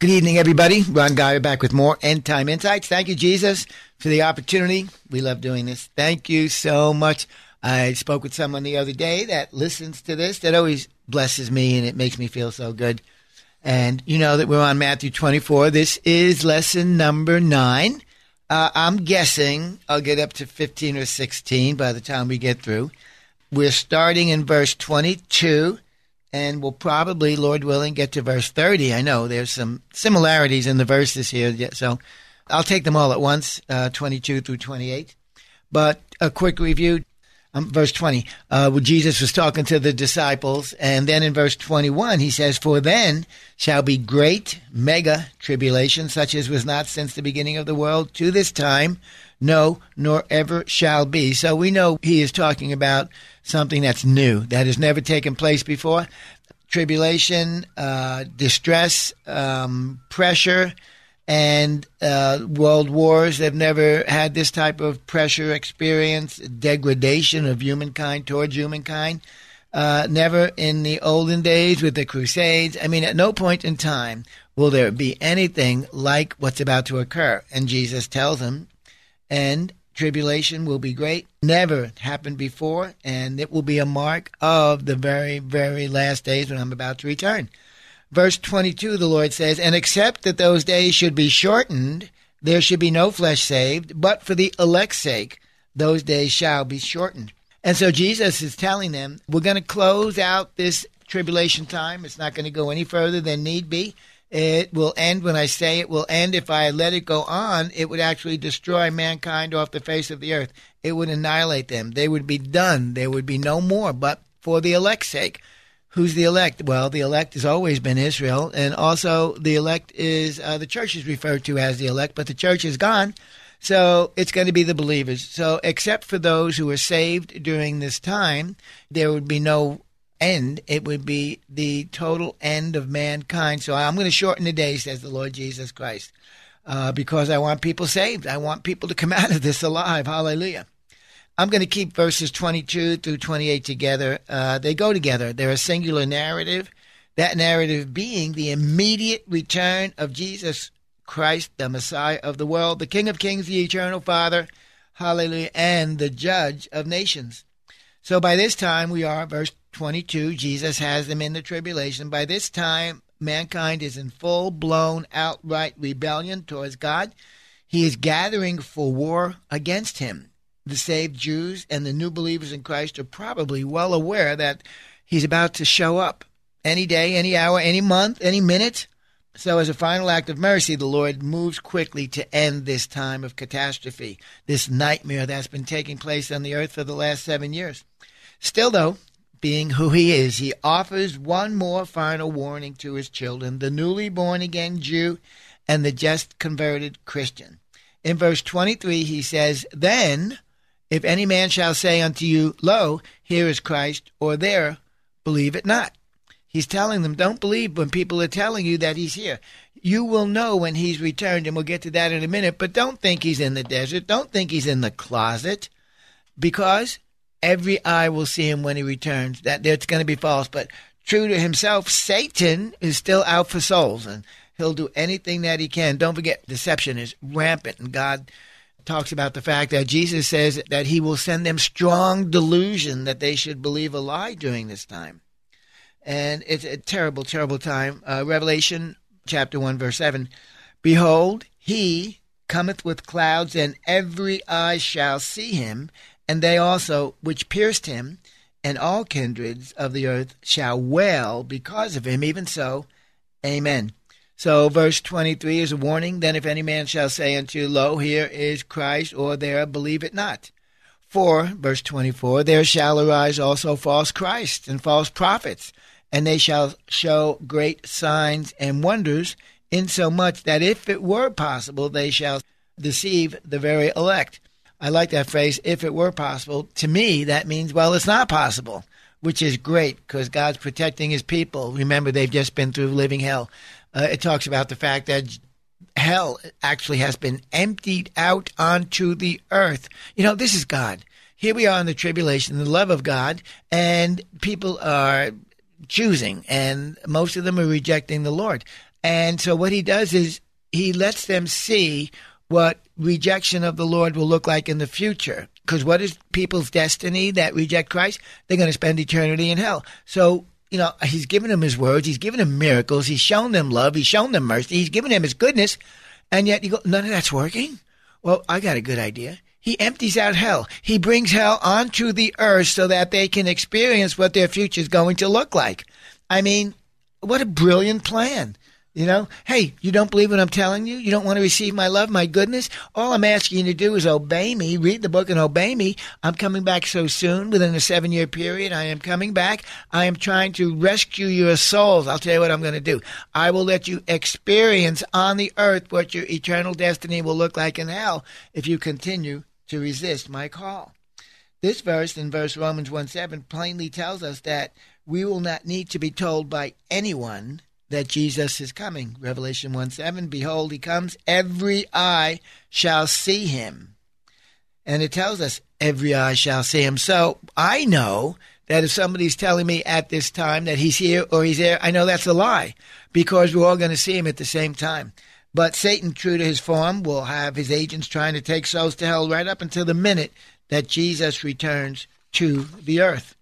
Good evening, everybody. Ron Geyer back with more End Time Insights. Thank you, Jesus, for the opportunity. We love doing this. Thank you so much. I spoke with someone the other day that listens to this that always blesses me and it makes me feel so good. And you know that we're on Matthew 24. This is lesson number nine. Uh, I'm guessing I'll get up to 15 or 16 by the time we get through. We're starting in verse 22 and we'll probably, Lord willing, get to verse 30. I know there's some similarities in the verses here, so I'll take them all at once, uh, 22 through 28. But a quick review. Um, verse 20, uh, Jesus was talking to the disciples. And then in verse 21, he says, For then shall be great mega tribulation, such as was not since the beginning of the world to this time, no, nor ever shall be. So we know he is talking about something that's new, that has never taken place before. Tribulation, uh, distress, um, pressure, and uh, world wars. They've never had this type of pressure experience, degradation of humankind towards humankind. Uh, never in the olden days with the Crusades. I mean, at no point in time will there be anything like what's about to occur. And Jesus tells them, and tribulation will be great. Never happened before, and it will be a mark of the very, very last days when I'm about to return. Verse 22, the Lord says, And except that those days should be shortened, there should be no flesh saved, but for the elect's sake, those days shall be shortened. And so Jesus is telling them, we're going to close out this tribulation time. It's not going to go any further than need be. It will end when I say it will end. If I let it go on, it would actually destroy mankind off the face of the earth. It would annihilate them. They would be done. There would be no more, but for the elect's sake. Who's the elect? Well, the elect has always been Israel, and also the elect is uh, the church is referred to as the elect, but the church is gone, so it's going to be the believers. So, except for those who are saved during this time, there would be no end. It would be the total end of mankind. So, I'm going to shorten the day, says the Lord Jesus Christ, uh, because I want people saved. I want people to come out of this alive. Hallelujah. I'm going to keep verses 22 through 28 together. Uh, they go together. They're a singular narrative. That narrative being the immediate return of Jesus Christ, the Messiah of the world, the King of Kings, the Eternal Father, hallelujah, and the Judge of nations. So by this time, we are, verse 22, Jesus has them in the tribulation. By this time, mankind is in full blown, outright rebellion towards God. He is gathering for war against him the saved Jews and the new believers in Christ are probably well aware that he's about to show up any day, any hour, any month, any minute. So, as a final act of mercy, the Lord moves quickly to end this time of catastrophe, this nightmare that's been taking place on the earth for the last seven years. Still, though, being who he is, he offers one more final warning to his children, the newly born again Jew and the just converted Christian. In verse 23, he says, Then if any man shall say unto you, Lo, here is Christ, or there, believe it not. He's telling them, don't believe when people are telling you that he's here. You will know when he's returned, and we'll get to that in a minute, but don't think he's in the desert. Don't think he's in the closet, because every eye will see him when he returns. That That's going to be false. But true to himself, Satan is still out for souls, and he'll do anything that he can. Don't forget, deception is rampant, and God talks about the fact that Jesus says that he will send them strong delusion that they should believe a lie during this time. and it's a terrible, terrible time. Uh, Revelation chapter 1, verse 7 Behold, he cometh with clouds, and every eye shall see him, and they also which pierced him, and all kindreds of the earth shall wail because of him. Even so, Amen. So, verse 23 is a warning. Then, if any man shall say unto you, Lo, here is Christ, or there, believe it not. For, verse 24, there shall arise also false Christs and false prophets, and they shall show great signs and wonders, insomuch that if it were possible, they shall deceive the very elect. I like that phrase, if it were possible. To me, that means, well, it's not possible, which is great because God's protecting his people. Remember, they've just been through living hell. Uh, it talks about the fact that hell actually has been emptied out onto the earth. You know, this is God. Here we are in the tribulation, the love of God, and people are choosing, and most of them are rejecting the Lord. And so what he does is he lets them see what rejection of the Lord will look like in the future. Because what is people's destiny that reject Christ? They're going to spend eternity in hell. So you know, he's given them his words, he's given them miracles, he's shown them love, he's shown them mercy, he's given them his goodness, and yet you go, none of that's working? Well, I got a good idea. He empties out hell. He brings hell onto the earth so that they can experience what their future is going to look like. I mean, what a brilliant plan. You know, hey, you don't believe what I'm telling you? You don't want to receive my love, my goodness? All I'm asking you to do is obey me, read the book and obey me. I'm coming back so soon, within a seven year period. I am coming back. I am trying to rescue your souls. I'll tell you what I'm going to do. I will let you experience on the earth what your eternal destiny will look like in hell if you continue to resist my call. This verse in verse Romans 1 7 plainly tells us that we will not need to be told by anyone that Jesus is coming. Revelation 1 7, behold, he comes, every eye shall see him. And it tells us, every eye shall see him. So I know that if somebody's telling me at this time that he's here or he's there, I know that's a lie because we're all going to see him at the same time. But Satan, true to his form, will have his agents trying to take souls to hell right up until the minute that Jesus returns to the earth.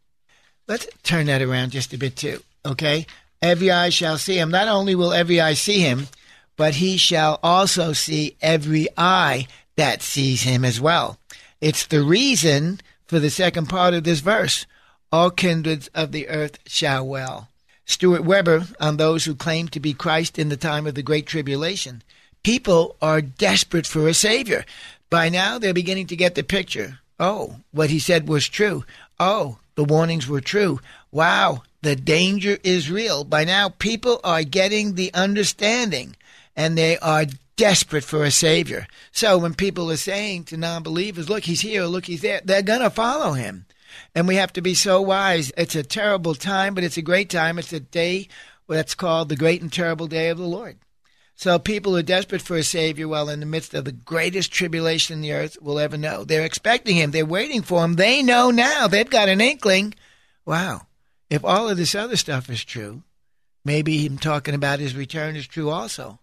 Let's turn that around just a bit too, okay? Every eye shall see him. Not only will every eye see him, but he shall also see every eye that sees him as well. It's the reason for the second part of this verse. All kindreds of the earth shall well. Stuart Weber on those who claim to be Christ in the time of the Great Tribulation. People are desperate for a Savior. By now, they're beginning to get the picture. Oh, what he said was true. Oh, the warnings were true. Wow, the danger is real. By now, people are getting the understanding and they are desperate for a savior. So when people are saying to non believers, look, he's here, look, he's there, they're going to follow him. And we have to be so wise. It's a terrible time, but it's a great time. It's a day that's called the great and terrible day of the Lord. So people are desperate for a Savior while in the midst of the greatest tribulation the earth will ever know. They're expecting Him. They're waiting for Him. They know now. They've got an inkling. Wow if all of this other stuff is true, maybe him talking about his return is true also.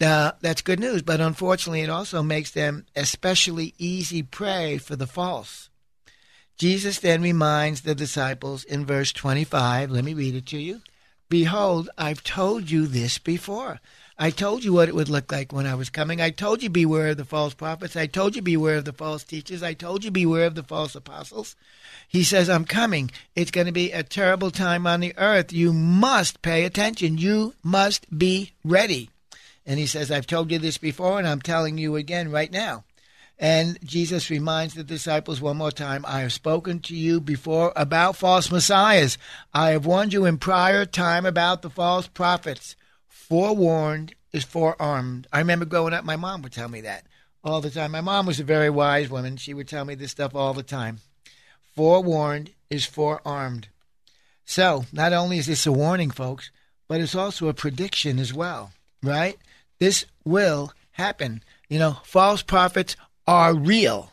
Now, that's good news, but unfortunately, it also makes them especially easy prey for the false. Jesus then reminds the disciples in verse 25, let me read it to you. Behold, I've told you this before. I told you what it would look like when I was coming. I told you beware of the false prophets. I told you beware of the false teachers. I told you beware of the false apostles. He says, I'm coming. It's going to be a terrible time on the earth. You must pay attention. You must be ready. And he says, I've told you this before, and I'm telling you again right now. And Jesus reminds the disciples one more time I have spoken to you before about false messiahs. I have warned you in prior time about the false prophets. Forewarned is forearmed. I remember growing up, my mom would tell me that all the time. My mom was a very wise woman. She would tell me this stuff all the time. Forewarned is forearmed. So, not only is this a warning, folks, but it's also a prediction as well, right? This will happen. You know, false prophets are real.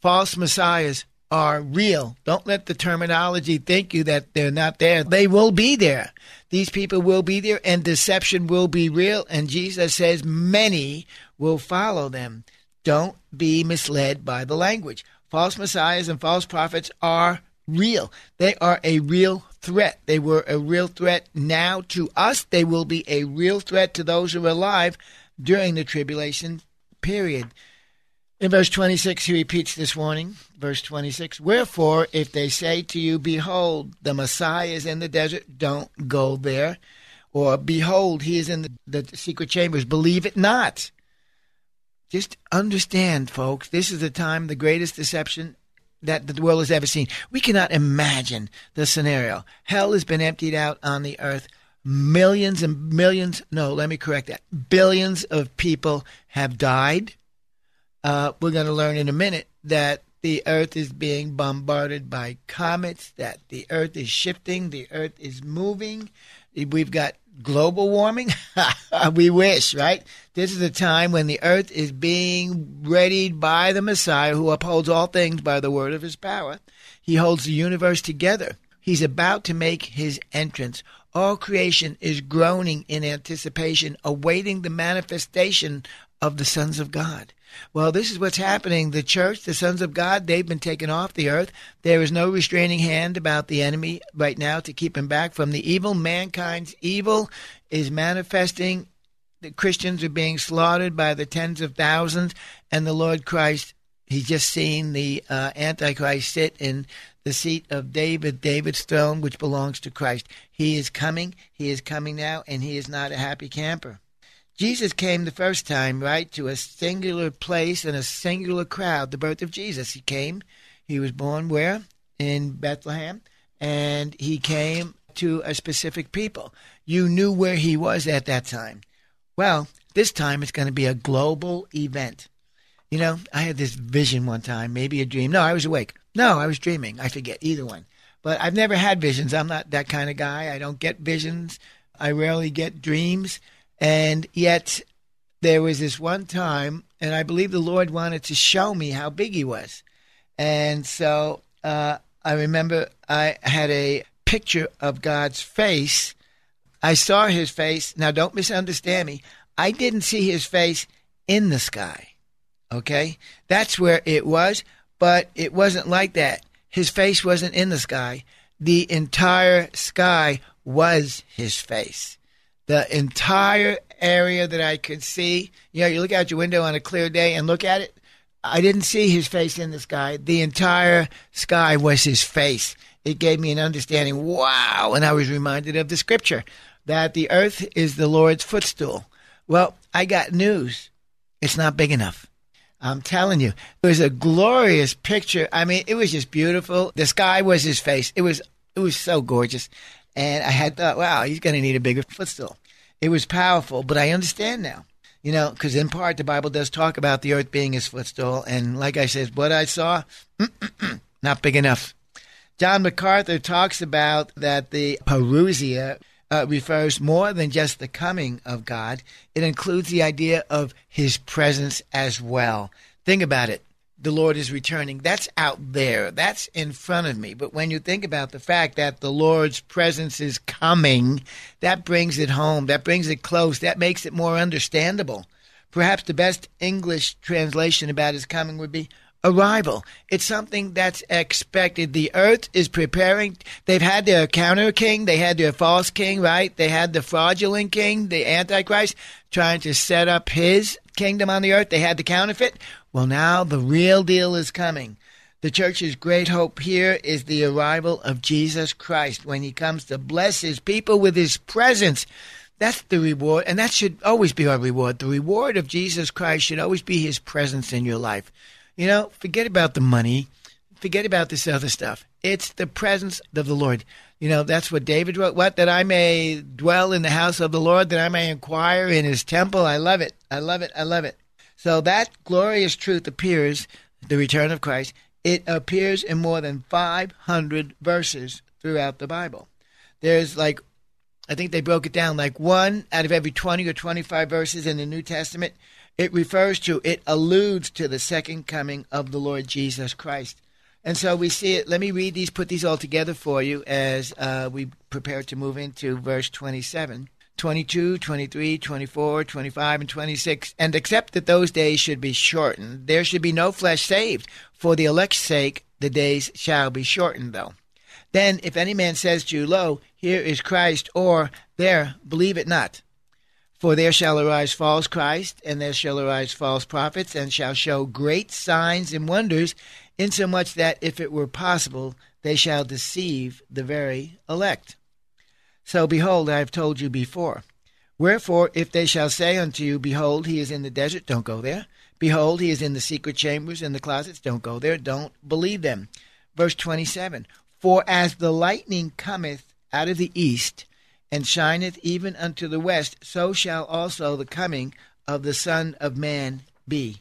False messiahs are real. Don't let the terminology think you that they're not there. They will be there. These people will be there and deception will be real. And Jesus says many will follow them. Don't be misled by the language false messiahs and false prophets are real. They are a real threat. They were a real threat now to us. They will be a real threat to those who are alive during the tribulation period. In verse 26, he repeats this warning. Verse 26 Wherefore, if they say to you, Behold, the Messiah is in the desert, don't go there. Or, Behold, he is in the, the secret chambers, believe it not. Just understand, folks, this is the time, the greatest deception that the world has ever seen. We cannot imagine the scenario. Hell has been emptied out on the earth. Millions and millions, no, let me correct that. Billions of people have died. Uh, we're going to learn in a minute that the earth is being bombarded by comets, that the earth is shifting, the earth is moving. We've got global warming? we wish, right? This is a time when the earth is being readied by the Messiah who upholds all things by the word of his power. He holds the universe together. He's about to make his entrance. All creation is groaning in anticipation, awaiting the manifestation of the sons of God. Well, this is what's happening. The church, the sons of God, they've been taken off the earth. There is no restraining hand about the enemy right now to keep him back from the evil. Mankind's evil is manifesting. The Christians are being slaughtered by the tens of thousands, and the Lord Christ, he's just seen the uh, Antichrist sit in the seat of David, David's throne, which belongs to Christ. He is coming. He is coming now, and he is not a happy camper. Jesus came the first time, right, to a singular place and a singular crowd, the birth of Jesus. He came, he was born where? In Bethlehem, and he came to a specific people. You knew where he was at that time. Well, this time it's going to be a global event. You know, I had this vision one time, maybe a dream. No, I was awake. No, I was dreaming. I forget either one. But I've never had visions. I'm not that kind of guy. I don't get visions. I rarely get dreams. And yet, there was this one time, and I believe the Lord wanted to show me how big He was. And so uh, I remember I had a picture of God's face. I saw His face. Now, don't misunderstand me. I didn't see His face in the sky. Okay? That's where it was, but it wasn't like that. His face wasn't in the sky. The entire sky was His face the entire area that I could see. You know, you look out your window on a clear day and look at it. I didn't see his face in the sky. The entire sky was his face. It gave me an understanding. Wow. And I was reminded of the scripture that the earth is the Lord's footstool. Well, I got news. It's not big enough. I'm telling you, it was a glorious picture. I mean, it was just beautiful. The sky was his face. It was it was so gorgeous. And I had thought, wow, he's going to need a bigger footstool. It was powerful, but I understand now. You know, because in part the Bible does talk about the earth being his footstool. And like I said, what I saw, not big enough. John MacArthur talks about that the parousia uh, refers more than just the coming of God, it includes the idea of his presence as well. Think about it the Lord is returning. That's out there. That's in front of me. But when you think about the fact that the Lord's presence is coming, that brings it home. That brings it close. That makes it more understandable. Perhaps the best English translation about his coming would be arrival. It's something that's expected. The earth is preparing. They've had their counter king, they had their false king, right? They had the fraudulent king, the Antichrist, trying to set up his kingdom on the earth. They had the counterfeit. Well, now the real deal is coming. The church's great hope here is the arrival of Jesus Christ when he comes to bless his people with his presence. That's the reward, and that should always be our reward. The reward of Jesus Christ should always be his presence in your life. You know, forget about the money, forget about this other stuff. It's the presence of the Lord. You know, that's what David wrote. What? That I may dwell in the house of the Lord, that I may inquire in his temple. I love it. I love it. I love it. So that glorious truth appears, the return of Christ, it appears in more than 500 verses throughout the Bible. There's like, I think they broke it down like one out of every 20 or 25 verses in the New Testament. It refers to, it alludes to the second coming of the Lord Jesus Christ. And so we see it. Let me read these, put these all together for you as uh, we prepare to move into verse 27. 22, 23, 24, 25, and 26, and except that those days should be shortened, there should be no flesh saved. For the elect's sake, the days shall be shortened, though. Then, if any man says to you, Lo, here is Christ, or there, believe it not. For there shall arise false Christ, and there shall arise false prophets, and shall show great signs and wonders, insomuch that if it were possible, they shall deceive the very elect. So behold, I have told you before. Wherefore, if they shall say unto you, Behold, he is in the desert, don't go there. Behold, he is in the secret chambers, in the closets, don't go there. Don't believe them. Verse 27 For as the lightning cometh out of the east, and shineth even unto the west, so shall also the coming of the Son of Man be.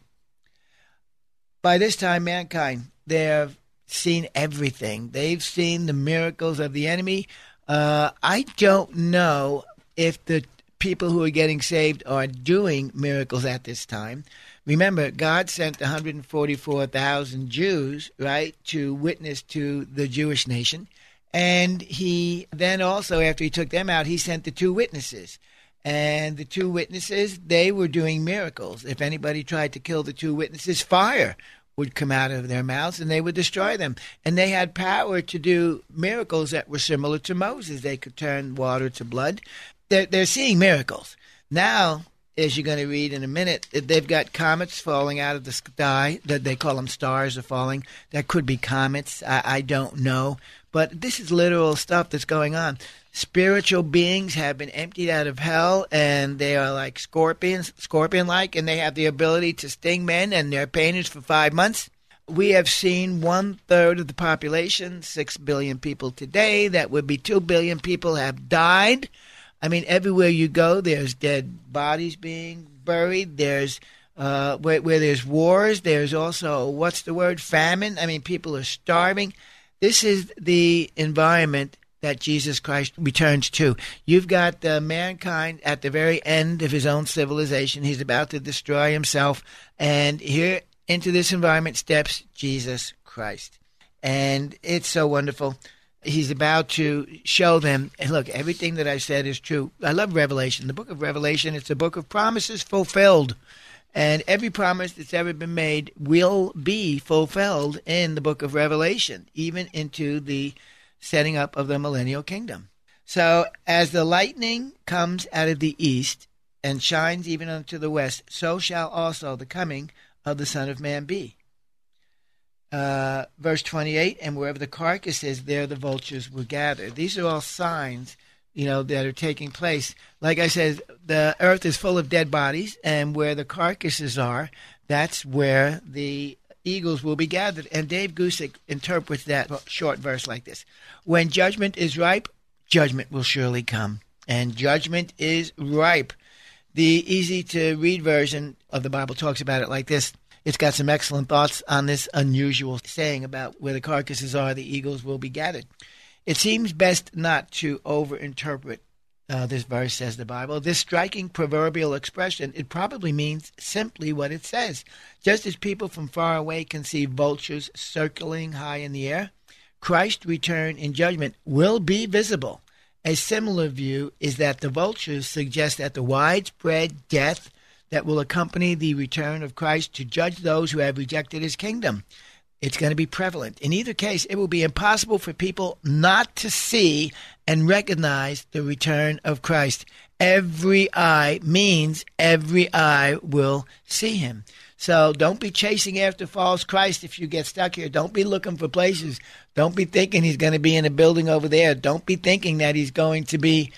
By this time, mankind, they have seen everything. They've seen the miracles of the enemy. Uh, I don't know if the people who are getting saved are doing miracles at this time. Remember, God sent 144,000 Jews, right, to witness to the Jewish nation. And he then also, after he took them out, he sent the two witnesses. And the two witnesses, they were doing miracles. If anybody tried to kill the two witnesses, fire would come out of their mouths and they would destroy them. And they had power to do miracles that were similar to Moses. They could turn water to blood. They're, they're seeing miracles. Now, as you're going to read in a minute, they've got comets falling out of the sky. That they call them stars are falling. That could be comets. I, I don't know. But this is literal stuff that's going on. Spiritual beings have been emptied out of hell, and they are like scorpions, scorpion-like, and they have the ability to sting men, and they're painted for five months. We have seen one third of the population, six billion people today. That would be two billion people have died I mean, everywhere you go, there's dead bodies being buried. There's uh, where, where there's wars. There's also what's the word? Famine. I mean, people are starving. This is the environment that Jesus Christ returns to. You've got uh, mankind at the very end of his own civilization. He's about to destroy himself, and here into this environment steps Jesus Christ, and it's so wonderful he's about to show them. And look everything that i said is true. I love revelation. The book of revelation it's a book of promises fulfilled. And every promise that's ever been made will be fulfilled in the book of revelation even into the setting up of the millennial kingdom. So as the lightning comes out of the east and shines even unto the west so shall also the coming of the son of man be uh, verse 28, and wherever the carcass is, there the vultures will gather. These are all signs, you know, that are taking place. Like I said, the earth is full of dead bodies, and where the carcasses are, that's where the eagles will be gathered. And Dave Guzik interprets that short verse like this When judgment is ripe, judgment will surely come. And judgment is ripe. The easy to read version of the Bible talks about it like this it's got some excellent thoughts on this unusual saying about where the carcasses are, the eagles will be gathered. It seems best not to overinterpret uh, this verse, says the Bible. This striking proverbial expression, it probably means simply what it says. Just as people from far away can see vultures circling high in the air, Christ's return in judgment will be visible. A similar view is that the vultures suggest that the widespread death that will accompany the return of Christ to judge those who have rejected his kingdom. It's going to be prevalent. In either case, it will be impossible for people not to see and recognize the return of Christ. Every eye means every eye will see him. So don't be chasing after false Christ if you get stuck here. Don't be looking for places. Don't be thinking he's going to be in a building over there. Don't be thinking that he's going to be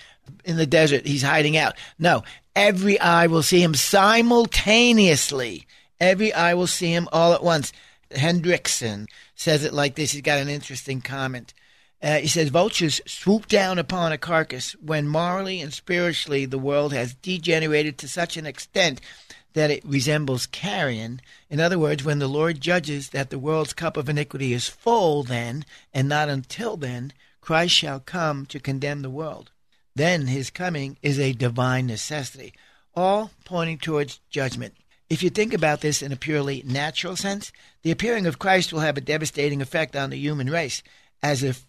in the desert. He's hiding out. No, every eye will see him simultaneously. Every eye will see him all at once. Hendriksen says it like this. He's got an interesting comment. Uh, he says, Vultures swoop down upon a carcass when morally and spiritually the world has degenerated to such an extent that it resembles carrion. In other words, when the Lord judges that the world's cup of iniquity is full, then, and not until then, Christ shall come to condemn the world then his coming is a divine necessity, all pointing towards judgment. If you think about this in a purely natural sense, the appearing of Christ will have a devastating effect on the human race, as if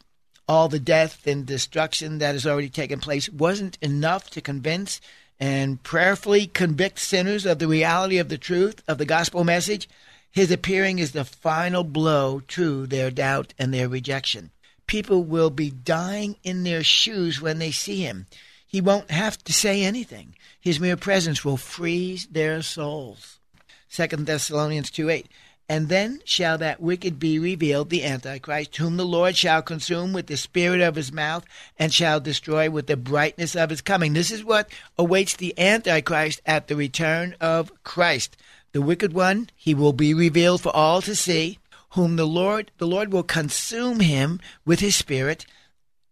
all the death and destruction that has already taken place wasn't enough to convince and prayerfully convict sinners of the reality of the truth of the gospel message. His appearing is the final blow to their doubt and their rejection. People will be dying in their shoes when they see him. He won't have to say anything. His mere presence will freeze their souls. Second Thessalonians 2 8. And then shall that wicked be revealed, the Antichrist, whom the Lord shall consume with the spirit of his mouth and shall destroy with the brightness of his coming. This is what awaits the Antichrist at the return of Christ. The wicked one, he will be revealed for all to see, whom the Lord, the Lord will consume him with his spirit,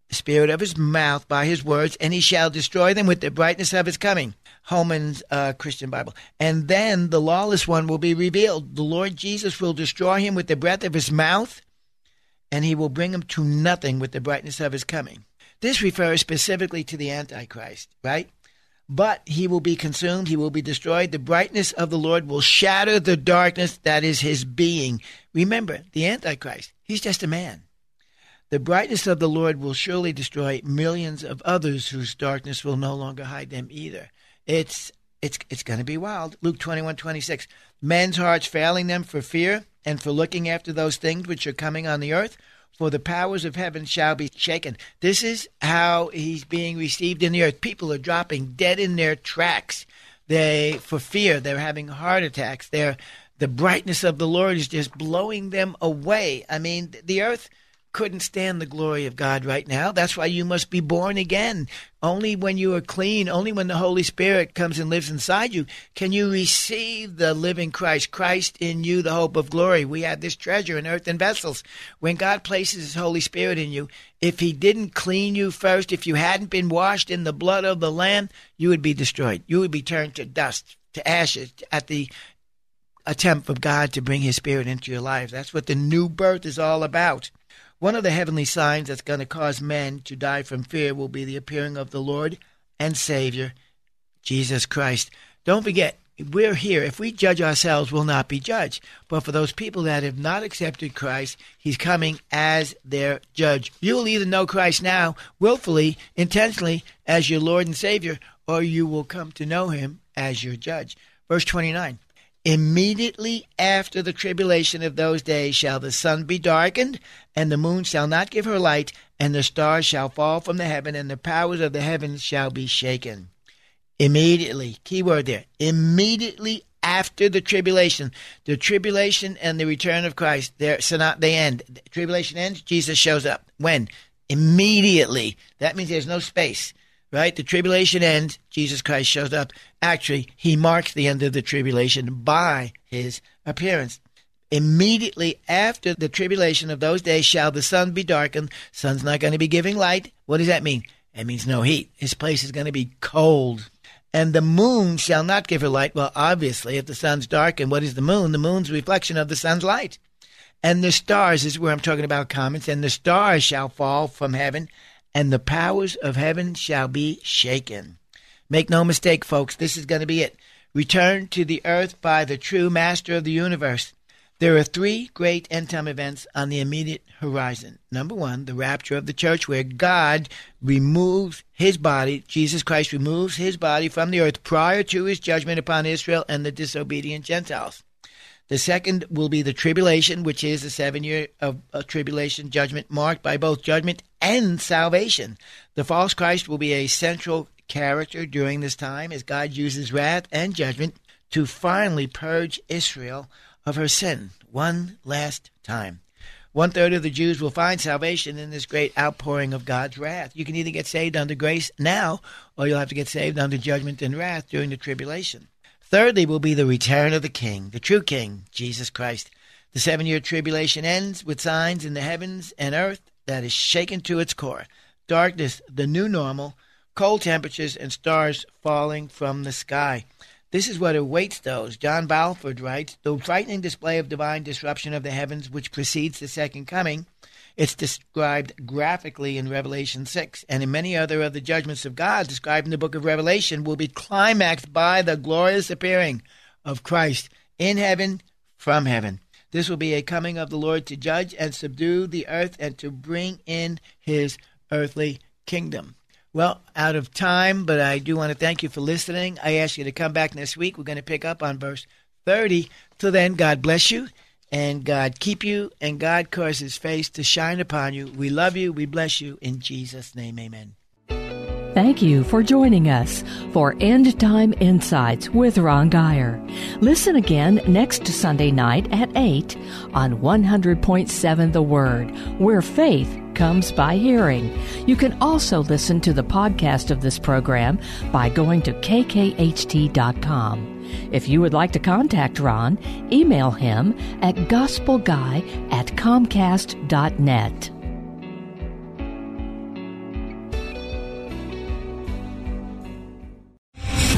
spirit of his mouth by his words, and he shall destroy them with the brightness of his coming. Holman's uh, Christian Bible. And then the lawless one will be revealed. The Lord Jesus will destroy him with the breath of his mouth, and he will bring him to nothing with the brightness of his coming. This refers specifically to the Antichrist, right? But he will be consumed, he will be destroyed. The brightness of the Lord will shatter the darkness that is his being. Remember, the Antichrist, he's just a man. The brightness of the Lord will surely destroy millions of others whose darkness will no longer hide them either. It's it's it's going to be wild. Luke 21:26. Men's hearts failing them for fear and for looking after those things which are coming on the earth, for the powers of heaven shall be shaken. This is how he's being received in the earth. People are dropping dead in their tracks. They for fear, they're having heart attacks. They're the brightness of the Lord is just blowing them away. I mean, the earth couldn't stand the glory of God right now. That's why you must be born again. Only when you are clean, only when the Holy Spirit comes and lives inside you, can you receive the living Christ, Christ in you, the hope of glory. We have this treasure in earthen vessels. When God places His Holy Spirit in you, if He didn't clean you first, if you hadn't been washed in the blood of the Lamb, you would be destroyed. You would be turned to dust, to ashes at the attempt of God to bring His Spirit into your life. That's what the new birth is all about. One of the heavenly signs that's going to cause men to die from fear will be the appearing of the Lord and Savior, Jesus Christ. Don't forget, we're here. If we judge ourselves, we'll not be judged. But for those people that have not accepted Christ, He's coming as their judge. You will either know Christ now, willfully, intentionally, as your Lord and Savior, or you will come to know Him as your judge. Verse 29 Immediately after the tribulation of those days shall the sun be darkened, and the moon shall not give her light, and the stars shall fall from the heaven, and the powers of the heavens shall be shaken. Immediately, key word there, immediately after the tribulation, the tribulation and the return of Christ, there, so not they end. The tribulation ends, Jesus shows up. When? Immediately. That means there's no space right? The tribulation ends. Jesus Christ shows up. Actually, he marks the end of the tribulation by his appearance. Immediately after the tribulation of those days shall the sun be darkened. Sun's not going to be giving light. What does that mean? It means no heat. His place is going to be cold. And the moon shall not give her light. Well, obviously, if the sun's darkened, what is the moon? The moon's reflection of the sun's light. And the stars is where I'm talking about comets. And the stars shall fall from heaven, and the powers of heaven shall be shaken. Make no mistake, folks, this is going to be it. Return to the earth by the true master of the universe. There are three great end time events on the immediate horizon. Number one, the rapture of the church, where God removes his body, Jesus Christ removes his body from the earth prior to his judgment upon Israel and the disobedient Gentiles. The second will be the tribulation, which is the seven year of tribulation judgment marked by both judgment and salvation. The false Christ will be a central character during this time as God uses wrath and judgment to finally purge Israel of her sin one last time. One third of the Jews will find salvation in this great outpouring of God's wrath. You can either get saved under grace now, or you'll have to get saved under judgment and wrath during the tribulation. Thirdly, will be the return of the King, the true King, Jesus Christ. The seven year tribulation ends with signs in the heavens and earth that is shaken to its core. Darkness, the new normal, cold temperatures, and stars falling from the sky. This is what awaits those. John Walvoord writes The frightening display of divine disruption of the heavens which precedes the second coming it's described graphically in Revelation 6, and in many other of the judgments of God described in the book of Revelation will be climaxed by the glorious appearing of Christ in heaven from heaven. This will be a coming of the Lord to judge and subdue the earth and to bring in his earthly kingdom. Well, out of time, but I do want to thank you for listening. I ask you to come back next week. We're going to pick up on verse 30. Till then, God bless you and God keep you, and God cause his face to shine upon you. We love you. We bless you. In Jesus' name, amen. Thank you for joining us for End Time Insights with Ron Geyer. Listen again next Sunday night at 8 on 100.7 The Word, where faith comes by hearing. You can also listen to the podcast of this program by going to kkht.com. If you would like to contact Ron, email him at gospelguy at comcast.net.